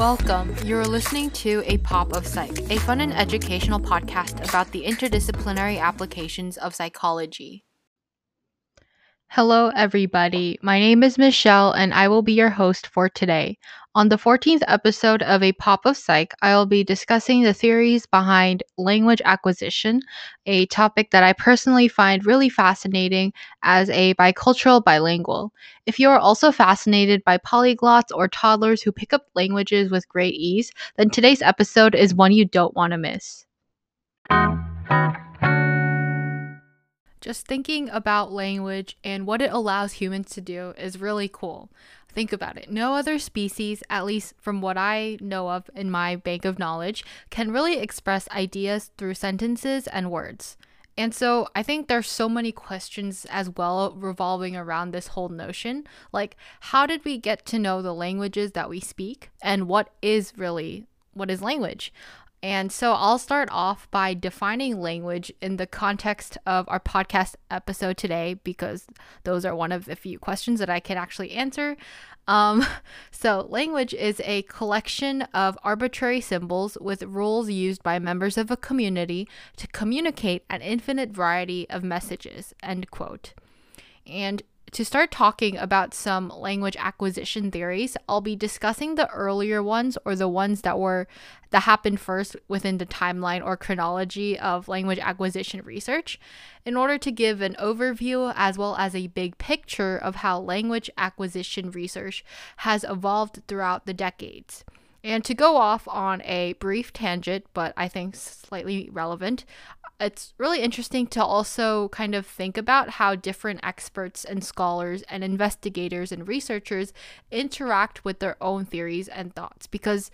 Welcome. You're listening to A Pop of Psych, a fun and educational podcast about the interdisciplinary applications of psychology. Hello, everybody. My name is Michelle, and I will be your host for today. On the 14th episode of A Pop of Psych, I will be discussing the theories behind language acquisition, a topic that I personally find really fascinating as a bicultural bilingual. If you are also fascinated by polyglots or toddlers who pick up languages with great ease, then today's episode is one you don't want to miss. Just thinking about language and what it allows humans to do is really cool. Think about it. No other species, at least from what I know of in my bank of knowledge, can really express ideas through sentences and words. And so I think there's so many questions as well revolving around this whole notion. Like, how did we get to know the languages that we speak? And what is really what is language? And so I'll start off by defining language in the context of our podcast episode today, because those are one of the few questions that I can actually answer. Um, so, language is a collection of arbitrary symbols with rules used by members of a community to communicate an infinite variety of messages. End quote. And to start talking about some language acquisition theories, I'll be discussing the earlier ones or the ones that were that happened first within the timeline or chronology of language acquisition research in order to give an overview as well as a big picture of how language acquisition research has evolved throughout the decades. And to go off on a brief tangent, but I think slightly relevant, it's really interesting to also kind of think about how different experts and scholars and investigators and researchers interact with their own theories and thoughts because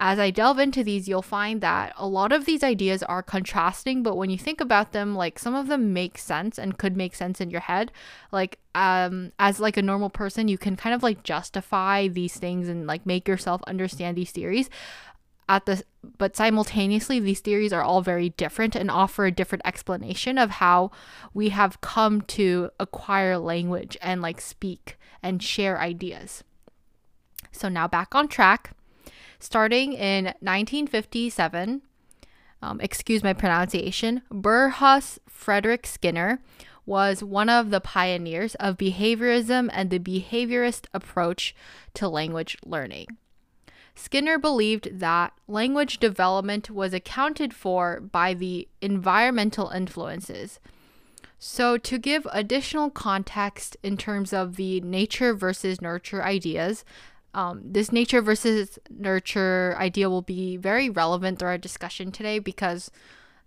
as I delve into these, you'll find that a lot of these ideas are contrasting, but when you think about them, like some of them make sense and could make sense in your head. Like, um, as like a normal person, you can kind of like justify these things and like make yourself understand these theories. At the but simultaneously, these theories are all very different and offer a different explanation of how we have come to acquire language and like speak and share ideas. So now back on track starting in 1957. Um, excuse my pronunciation, Burrhus Frederick Skinner was one of the pioneers of behaviorism and the behaviorist approach to language learning. Skinner believed that language development was accounted for by the environmental influences. So, to give additional context in terms of the nature versus nurture ideas, um, this nature versus nurture idea will be very relevant through our discussion today because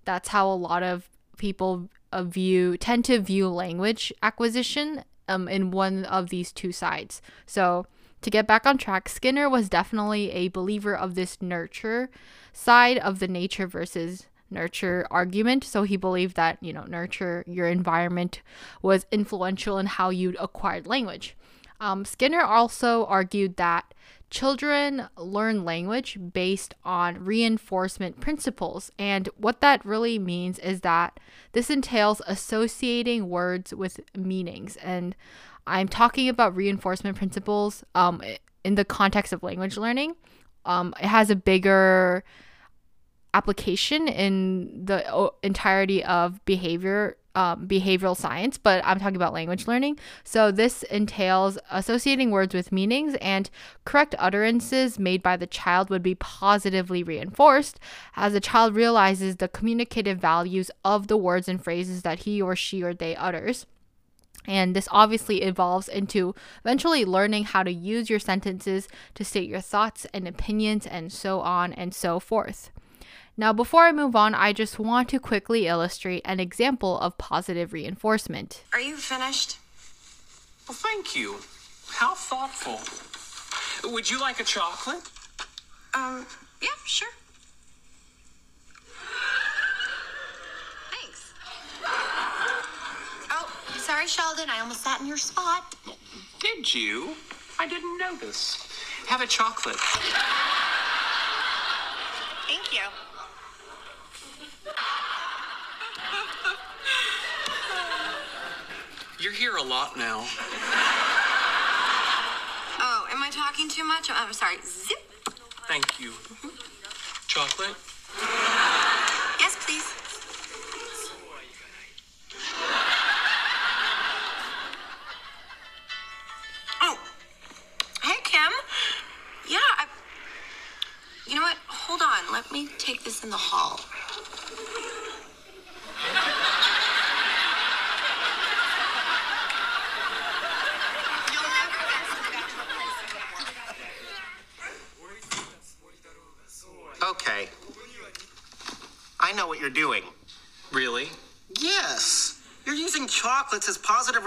that's how a lot of people uh, view tend to view language acquisition um, in one of these two sides. So to get back on track, Skinner was definitely a believer of this nurture side of the nature versus nurture argument. So he believed that, you know, nurture, your environment was influential in how you'd acquired language. Um, Skinner also argued that children learn language based on reinforcement principles. And what that really means is that this entails associating words with meanings. And I'm talking about reinforcement principles um, in the context of language learning. Um, it has a bigger application in the entirety of behavior um, behavioral science, but I'm talking about language learning. So this entails associating words with meanings, and correct utterances made by the child would be positively reinforced as the child realizes the communicative values of the words and phrases that he or she or they utters. And this obviously evolves into eventually learning how to use your sentences to state your thoughts and opinions and so on and so forth. Now, before I move on, I just want to quickly illustrate an example of positive reinforcement. Are you finished? Well, thank you. How thoughtful. Would you like a chocolate? Um, yeah, sure. Thanks. Oh, sorry, Sheldon. I almost sat in your spot. Did you? I didn't notice. Have a chocolate. Thank you. You're here a lot now. Oh, am I talking too much? I'm sorry. Zip. Thank you. Chocolate?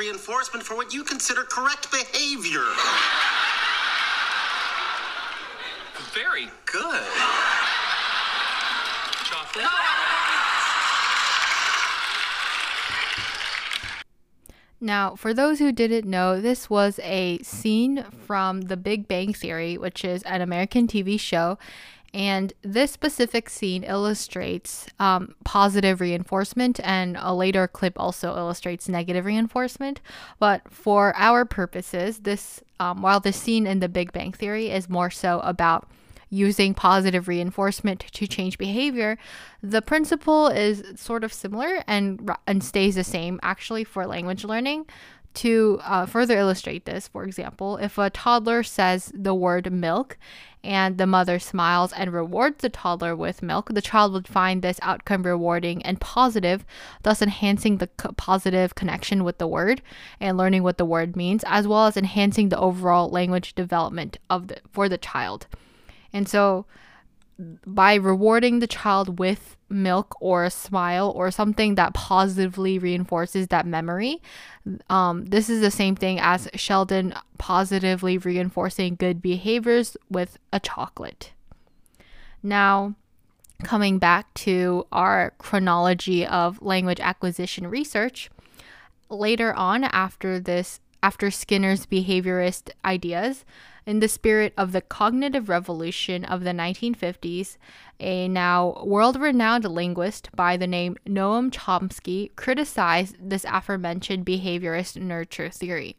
Reinforcement for what you consider correct behavior. Very Good. chocolate. Now, for those who didn't know, this was a scene from The Big Bang Theory, which is an American TV show. And this specific scene illustrates um, positive reinforcement, and a later clip also illustrates negative reinforcement. But for our purposes, this um, while the scene in The Big Bang Theory is more so about using positive reinforcement to change behavior, the principle is sort of similar and and stays the same actually for language learning. To uh, further illustrate this, for example, if a toddler says the word milk and the mother smiles and rewards the toddler with milk, the child would find this outcome rewarding and positive, thus enhancing the co- positive connection with the word and learning what the word means, as well as enhancing the overall language development of the for the child. And so by rewarding the child with milk or a smile or something that positively reinforces that memory, um, this is the same thing as Sheldon positively reinforcing good behaviors with a chocolate. Now, coming back to our chronology of language acquisition research, later on after this after Skinner's behaviorist ideas, in the spirit of the cognitive revolution of the 1950s, a now world renowned linguist by the name Noam Chomsky criticized this aforementioned behaviorist nurture theory.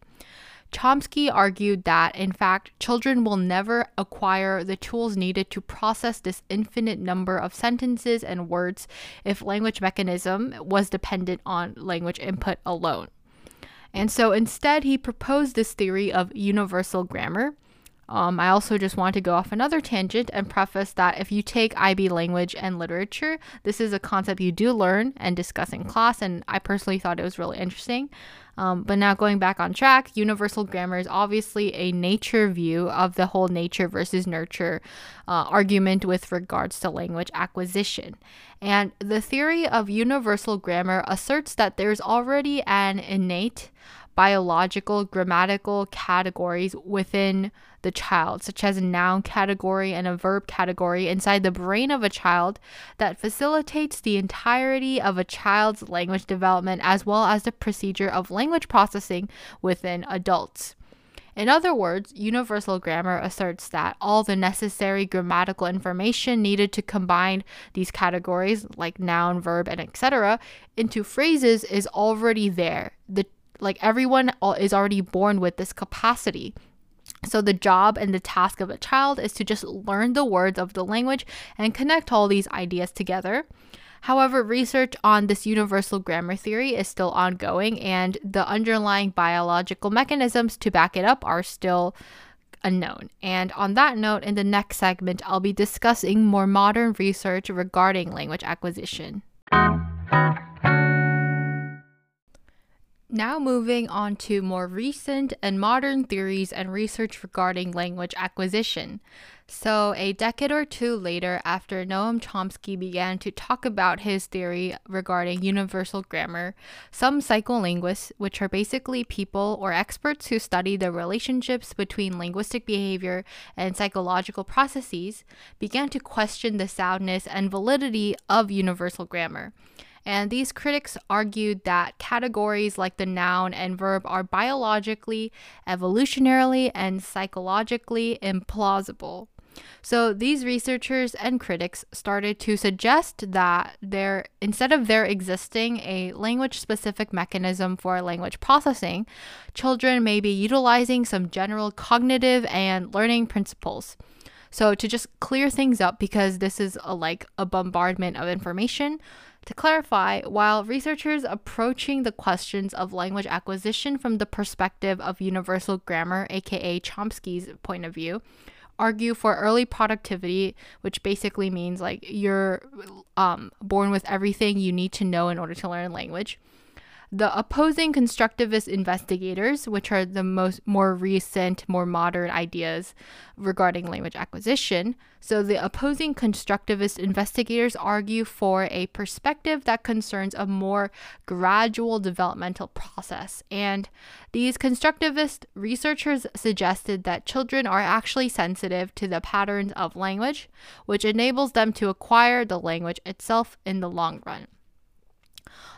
Chomsky argued that, in fact, children will never acquire the tools needed to process this infinite number of sentences and words if language mechanism was dependent on language input alone. And so instead, he proposed this theory of universal grammar. Um, I also just want to go off another tangent and preface that if you take IB language and literature, this is a concept you do learn and discuss in class, and I personally thought it was really interesting. Um, but now going back on track, universal grammar is obviously a nature view of the whole nature versus nurture uh, argument with regards to language acquisition. And the theory of universal grammar asserts that there's already an innate biological grammatical categories within the child, such as a noun category and a verb category inside the brain of a child that facilitates the entirety of a child's language development as well as the procedure of language processing within adults. In other words, universal grammar asserts that all the necessary grammatical information needed to combine these categories, like noun, verb, and etc., into phrases is already there. The like everyone is already born with this capacity. So, the job and the task of a child is to just learn the words of the language and connect all these ideas together. However, research on this universal grammar theory is still ongoing, and the underlying biological mechanisms to back it up are still unknown. And on that note, in the next segment, I'll be discussing more modern research regarding language acquisition. Now, moving on to more recent and modern theories and research regarding language acquisition. So, a decade or two later, after Noam Chomsky began to talk about his theory regarding universal grammar, some psycholinguists, which are basically people or experts who study the relationships between linguistic behavior and psychological processes, began to question the soundness and validity of universal grammar. And these critics argued that categories like the noun and verb are biologically, evolutionarily, and psychologically implausible. So these researchers and critics started to suggest that there instead of there existing a language specific mechanism for language processing, children may be utilizing some general cognitive and learning principles. So to just clear things up because this is a, like a bombardment of information, to clarify, while researchers approaching the questions of language acquisition from the perspective of universal grammar, aka Chomsky's point of view, argue for early productivity, which basically means like you're um, born with everything you need to know in order to learn language the opposing constructivist investigators, which are the most more recent, more modern ideas regarding language acquisition. So the opposing constructivist investigators argue for a perspective that concerns a more gradual developmental process. And these constructivist researchers suggested that children are actually sensitive to the patterns of language, which enables them to acquire the language itself in the long run.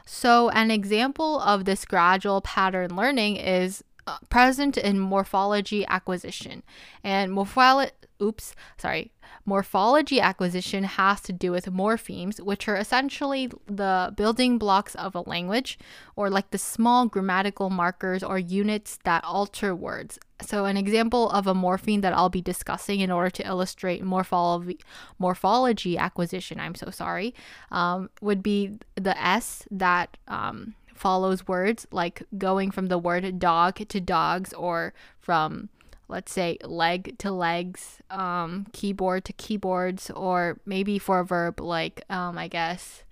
So, an example of this gradual pattern learning is uh, present in morphology acquisition. And morphology, oops, sorry, morphology acquisition has to do with morphemes, which are essentially the building blocks of a language, or like the small grammatical markers or units that alter words. So, an example of a morpheme that I'll be discussing in order to illustrate morphology, morphology acquisition, I'm so sorry, um, would be the S that um, follows words like going from the word dog to dogs or from let's say leg to legs, um, keyboard to keyboards, or maybe for a verb like um, I guess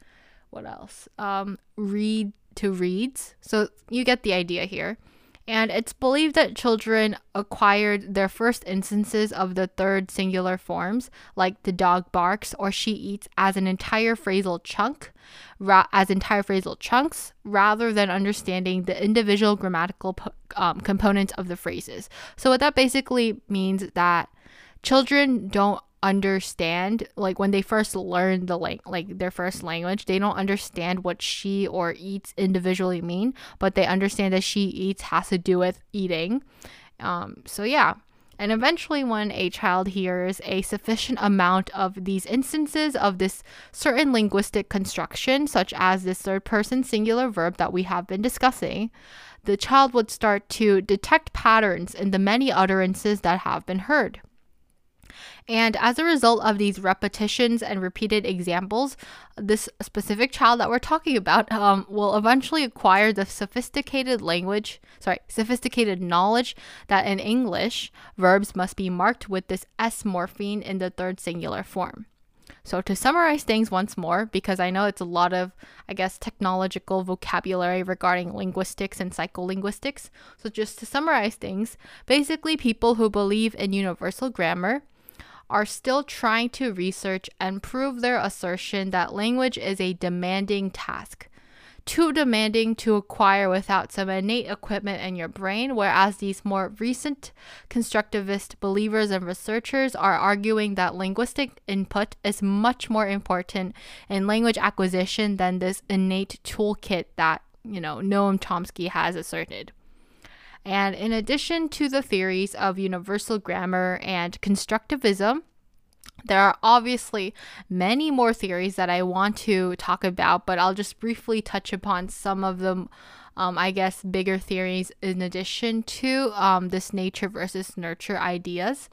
what else? Um, read to reads. So you get the idea here and it's believed that children acquired their first instances of the third singular forms, like the dog barks or she eats, as an entire phrasal chunk, ra- as entire phrasal chunks, rather than understanding the individual grammatical po- um, components of the phrases. So, what that basically means that children don't understand like when they first learn the like like their first language they don't understand what she or eats individually mean but they understand that she eats has to do with eating. Um so yeah. And eventually when a child hears a sufficient amount of these instances of this certain linguistic construction such as this third person singular verb that we have been discussing the child would start to detect patterns in the many utterances that have been heard and as a result of these repetitions and repeated examples, this specific child that we're talking about um, will eventually acquire the sophisticated language, sorry, sophisticated knowledge that in English, verbs must be marked with this S morpheme in the third singular form. So, to summarize things once more, because I know it's a lot of, I guess, technological vocabulary regarding linguistics and psycholinguistics. So, just to summarize things, basically, people who believe in universal grammar are still trying to research and prove their assertion that language is a demanding task. Too demanding to acquire without some innate equipment in your brain, whereas these more recent constructivist believers and researchers are arguing that linguistic input is much more important in language acquisition than this innate toolkit that, you know, Noam Chomsky has asserted. And in addition to the theories of universal grammar and constructivism, there are obviously many more theories that I want to talk about, but I'll just briefly touch upon some of them. Um, I guess bigger theories in addition to um, this nature versus nurture ideas.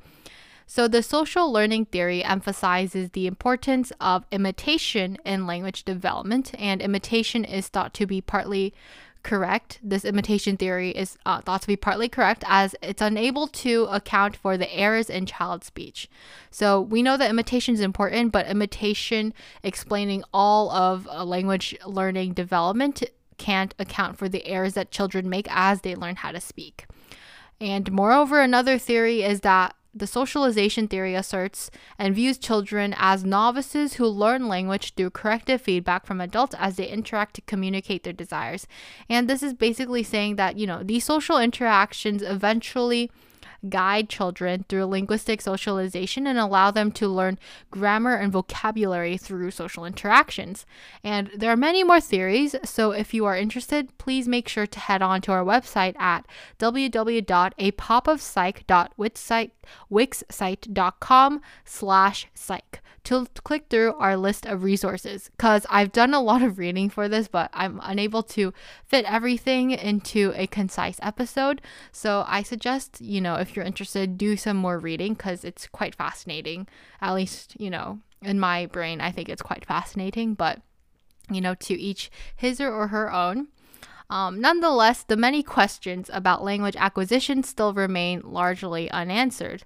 So, the social learning theory emphasizes the importance of imitation in language development, and imitation is thought to be partly correct. This imitation theory is uh, thought to be partly correct as it's unable to account for the errors in child speech. So we know that imitation is important, but imitation explaining all of a language learning development can't account for the errors that children make as they learn how to speak. And moreover, another theory is that the socialization theory asserts and views children as novices who learn language through corrective feedback from adults as they interact to communicate their desires. And this is basically saying that, you know, these social interactions eventually guide children through linguistic socialization and allow them to learn grammar and vocabulary through social interactions. And there are many more theories, so if you are interested, please make sure to head on to our website at www.apopofpsych.wixsite.com slash psych to click through our list of resources because I've done a lot of reading for this, but I'm unable to fit everything into a concise episode. So I suggest, you know, if you're interested, do some more reading because it's quite fascinating. At least, you know, in my brain, I think it's quite fascinating, but, you know, to each his or her own. Um, nonetheless, the many questions about language acquisition still remain largely unanswered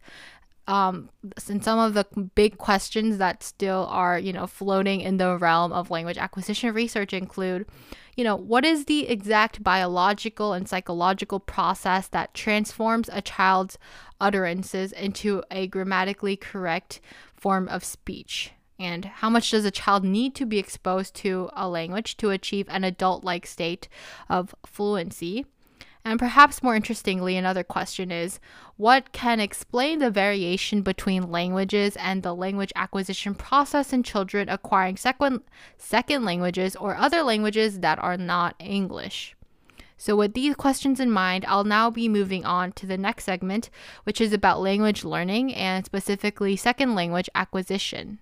um, and some of the big questions that still are, you know, floating in the realm of language acquisition research include, you know, what is the exact biological and psychological process that transforms a child's utterances into a grammatically correct form of speech? And how much does a child need to be exposed to a language to achieve an adult like state of fluency? And perhaps more interestingly, another question is what can explain the variation between languages and the language acquisition process in children acquiring second, second languages or other languages that are not English? So, with these questions in mind, I'll now be moving on to the next segment, which is about language learning and specifically second language acquisition.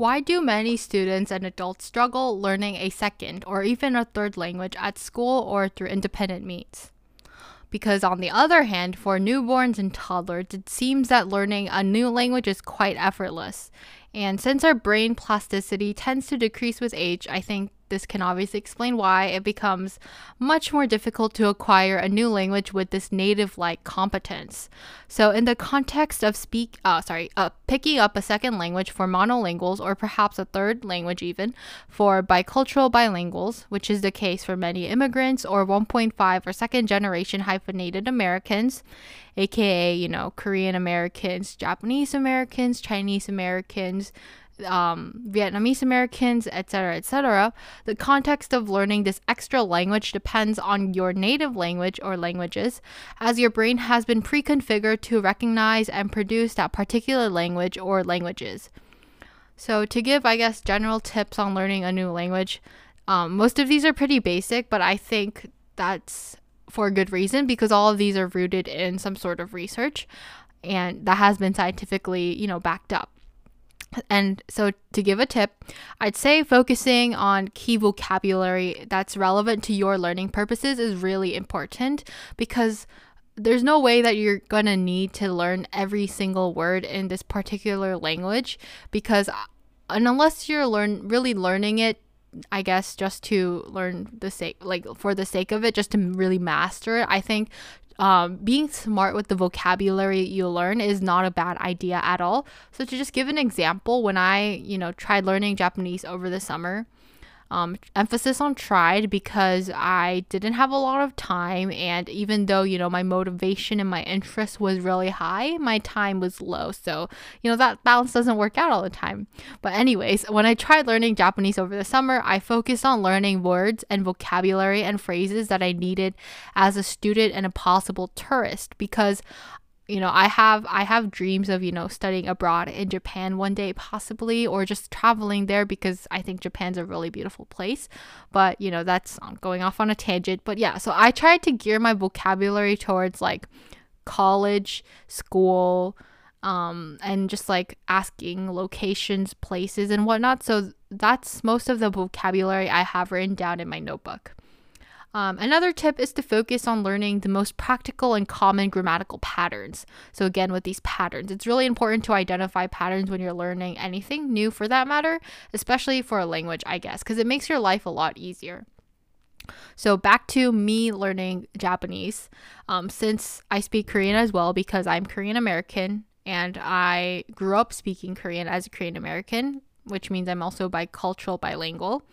Why do many students and adults struggle learning a second or even a third language at school or through independent means? Because, on the other hand, for newborns and toddlers, it seems that learning a new language is quite effortless. And since our brain plasticity tends to decrease with age, I think this can obviously explain why it becomes much more difficult to acquire a new language with this native-like competence. So, in the context of speak, uh, sorry, uh, picking up a second language for monolinguals or perhaps a third language even for bicultural bilinguals, which is the case for many immigrants or 1.5 or second generation hyphenated Americans, aka you know Korean Americans, Japanese Americans, Chinese Americans um, Vietnamese Americans, etc., etc., the context of learning this extra language depends on your native language or languages, as your brain has been pre configured to recognize and produce that particular language or languages. So, to give, I guess, general tips on learning a new language, um, most of these are pretty basic, but I think that's for a good reason because all of these are rooted in some sort of research and that has been scientifically, you know, backed up. And so, to give a tip, I'd say focusing on key vocabulary that's relevant to your learning purposes is really important because there's no way that you're going to need to learn every single word in this particular language because uh, unless you're learn really learning it I guess just to learn the sake like for the sake of it just to really master it I think um, being smart with the vocabulary you learn is not a bad idea at all. So to just give an example, when I, you know, tried learning Japanese over the summer, um, emphasis on tried because I didn't have a lot of time, and even though you know my motivation and my interest was really high, my time was low. So you know that balance doesn't work out all the time. But anyways, when I tried learning Japanese over the summer, I focused on learning words and vocabulary and phrases that I needed as a student and a possible tourist because you know i have i have dreams of you know studying abroad in japan one day possibly or just traveling there because i think japan's a really beautiful place. But you know that's going off on a tangent. But yeah so i tried to gear my vocabulary towards like college school um, and just like asking locations places and whatnot. So that's most of the vocabulary i have written down in my notebook um, another tip is to focus on learning the most practical and common grammatical patterns. So, again, with these patterns, it's really important to identify patterns when you're learning anything new for that matter, especially for a language, I guess, because it makes your life a lot easier. So, back to me learning Japanese. Um, since I speak Korean as well, because I'm Korean American and I grew up speaking Korean as a Korean American, which means I'm also bicultural bilingual.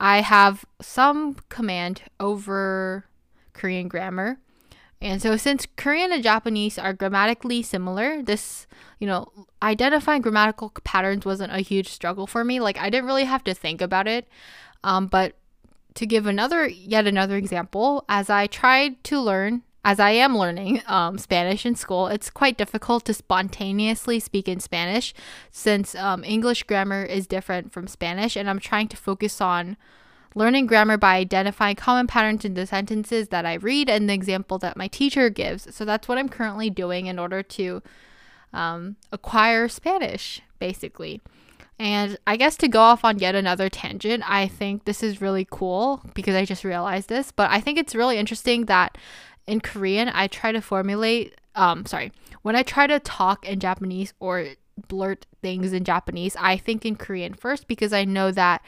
I have some command over Korean grammar. And so, since Korean and Japanese are grammatically similar, this, you know, identifying grammatical patterns wasn't a huge struggle for me. Like, I didn't really have to think about it. Um, but to give another, yet another example, as I tried to learn as I am learning um, Spanish in school, it's quite difficult to spontaneously speak in Spanish since um, English grammar is different from Spanish, and I'm trying to focus on learning grammar by identifying common patterns in the sentences that I read and the example that my teacher gives. So that's what I'm currently doing in order to um, acquire Spanish, basically. And I guess to go off on yet another tangent, I think this is really cool because I just realized this, but I think it's really interesting that in Korean, I try to formulate, um, sorry, when I try to talk in Japanese or blurt things in Japanese, I think in Korean first because I know that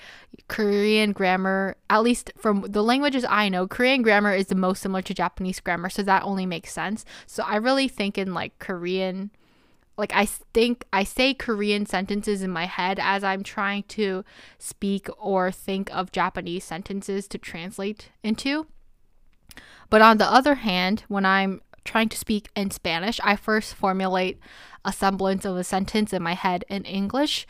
Korean grammar, at least from the languages I know, Korean grammar is the most similar to Japanese grammar, so that only makes sense. So I really think in like Korean like I think I say Korean sentences in my head as I'm trying to speak or think of Japanese sentences to translate into. But on the other hand, when I'm trying to speak in Spanish, I first formulate a semblance of a sentence in my head in English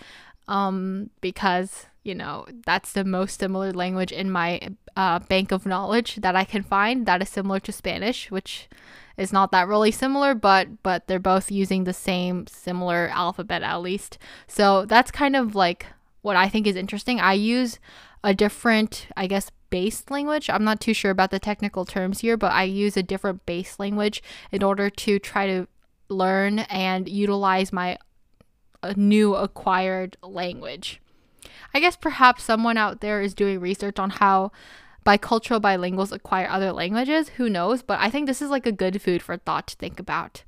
um, because, you know, that's the most similar language in my uh, bank of knowledge that I can find that is similar to Spanish, which is not that really similar, but but they're both using the same similar alphabet at least. So that's kind of like what I think is interesting. I use a different, I guess, base language. I'm not too sure about the technical terms here, but I use a different base language in order to try to learn and utilize my uh, new acquired language. I guess perhaps someone out there is doing research on how bicultural bilinguals acquire other languages. Who knows? But I think this is like a good food for thought to think about.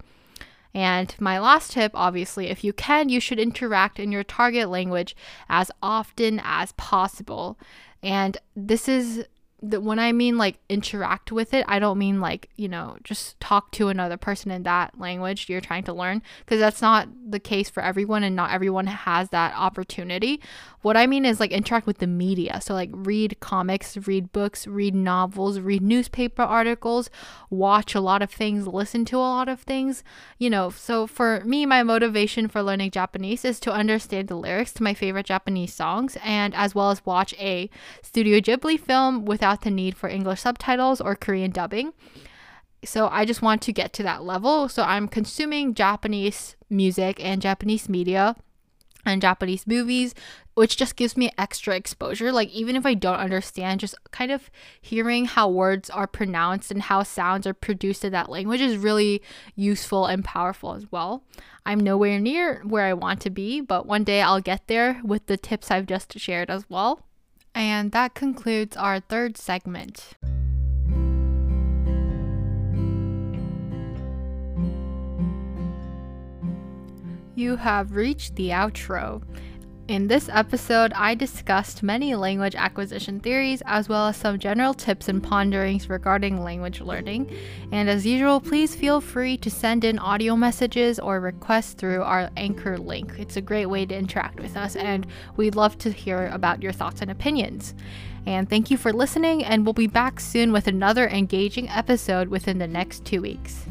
And my last tip obviously, if you can, you should interact in your target language as often as possible. And this is that when I mean like interact with it, I don't mean like, you know, just talk to another person in that language you're trying to learn because that's not the case for everyone and not everyone has that opportunity. What I mean is like interact with the media. So like read comics, read books, read novels, read newspaper articles, watch a lot of things, listen to a lot of things. You know, so for me my motivation for learning Japanese is to understand the lyrics to my favorite Japanese songs and as well as watch a Studio Ghibli film without the need for English subtitles or Korean dubbing. So I just want to get to that level. So I'm consuming Japanese music and Japanese media and Japanese movies, which just gives me extra exposure. Like, even if I don't understand, just kind of hearing how words are pronounced and how sounds are produced in that language is really useful and powerful as well. I'm nowhere near where I want to be, but one day I'll get there with the tips I've just shared as well. And that concludes our third segment. You have reached the outro. In this episode, I discussed many language acquisition theories as well as some general tips and ponderings regarding language learning. And as usual, please feel free to send in audio messages or requests through our Anchor link. It's a great way to interact with us, and we'd love to hear about your thoughts and opinions. And thank you for listening, and we'll be back soon with another engaging episode within the next two weeks.